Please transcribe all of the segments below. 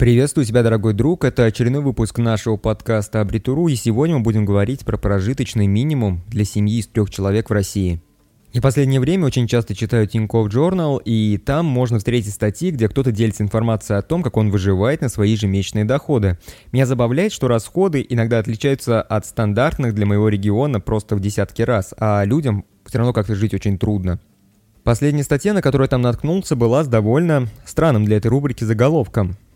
Приветствую тебя, дорогой друг. Это очередной выпуск нашего подкаста Абритуру, и сегодня мы будем говорить про прожиточный минимум для семьи из трех человек в России. И последнее время очень часто читаю Тинькофф Journal, и там можно встретить статьи, где кто-то делится информацией о том, как он выживает на свои ежемесячные доходы. Меня забавляет, что расходы иногда отличаются от стандартных для моего региона просто в десятки раз, а людям все равно как-то жить очень трудно. Последняя статья, на которую я там наткнулся, была с довольно странным для этой рубрики заголовком –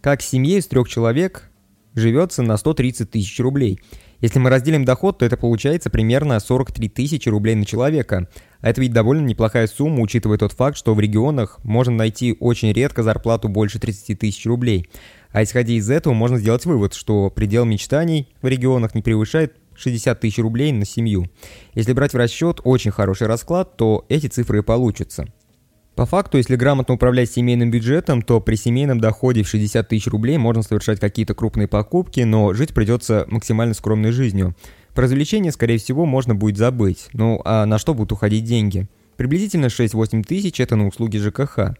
как семье из трех человек живется на 130 тысяч рублей. Если мы разделим доход, то это получается примерно 43 тысячи рублей на человека. А это ведь довольно неплохая сумма, учитывая тот факт, что в регионах можно найти очень редко зарплату больше 30 тысяч рублей. А исходя из этого, можно сделать вывод, что предел мечтаний в регионах не превышает 60 тысяч рублей на семью. Если брать в расчет очень хороший расклад, то эти цифры и получатся. По факту, если грамотно управлять семейным бюджетом, то при семейном доходе в 60 тысяч рублей можно совершать какие-то крупные покупки, но жить придется максимально скромной жизнью. Про развлечения, скорее всего, можно будет забыть. Ну а на что будут уходить деньги? Приблизительно 6-8 тысяч – это на услуги ЖКХ.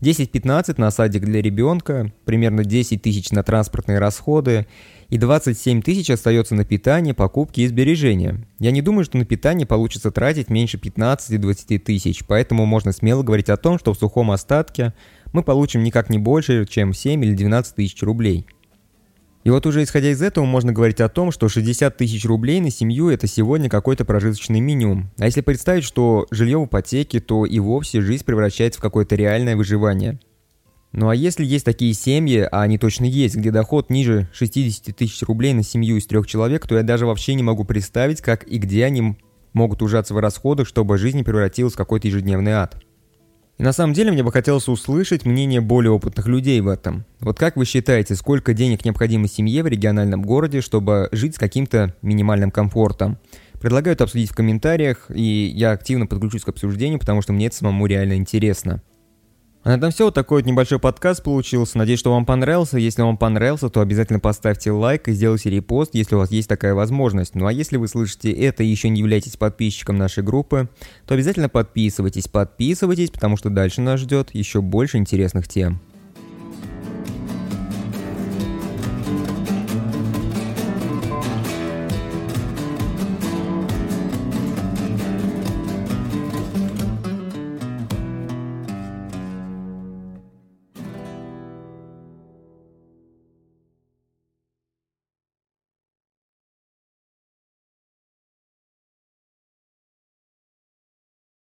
10-15 на садик для ребенка, примерно 10 тысяч на транспортные расходы и 27 тысяч остается на питание, покупки и сбережения. Я не думаю, что на питание получится тратить меньше 15-20 тысяч, поэтому можно смело говорить о том, что в сухом остатке мы получим никак не больше, чем 7 или 12 тысяч рублей. И вот уже исходя из этого можно говорить о том, что 60 тысяч рублей на семью это сегодня какой-то прожиточный минимум. А если представить, что жилье в ипотеке, то и вовсе жизнь превращается в какое-то реальное выживание. Ну а если есть такие семьи, а они точно есть, где доход ниже 60 тысяч рублей на семью из трех человек, то я даже вообще не могу представить, как и где они могут ужаться в расходах, чтобы жизнь превратилась в какой-то ежедневный ад. И на самом деле мне бы хотелось услышать мнение более опытных людей в этом. Вот как вы считаете, сколько денег необходимо семье в региональном городе, чтобы жить с каким-то минимальным комфортом? Предлагаю это обсудить в комментариях, и я активно подключусь к обсуждению, потому что мне это самому реально интересно. А на этом все. Вот такой вот небольшой подкаст получился. Надеюсь, что вам понравился. Если вам понравился, то обязательно поставьте лайк и сделайте репост, если у вас есть такая возможность. Ну а если вы слышите это и еще не являетесь подписчиком нашей группы, то обязательно подписывайтесь, подписывайтесь, потому что дальше нас ждет еще больше интересных тем.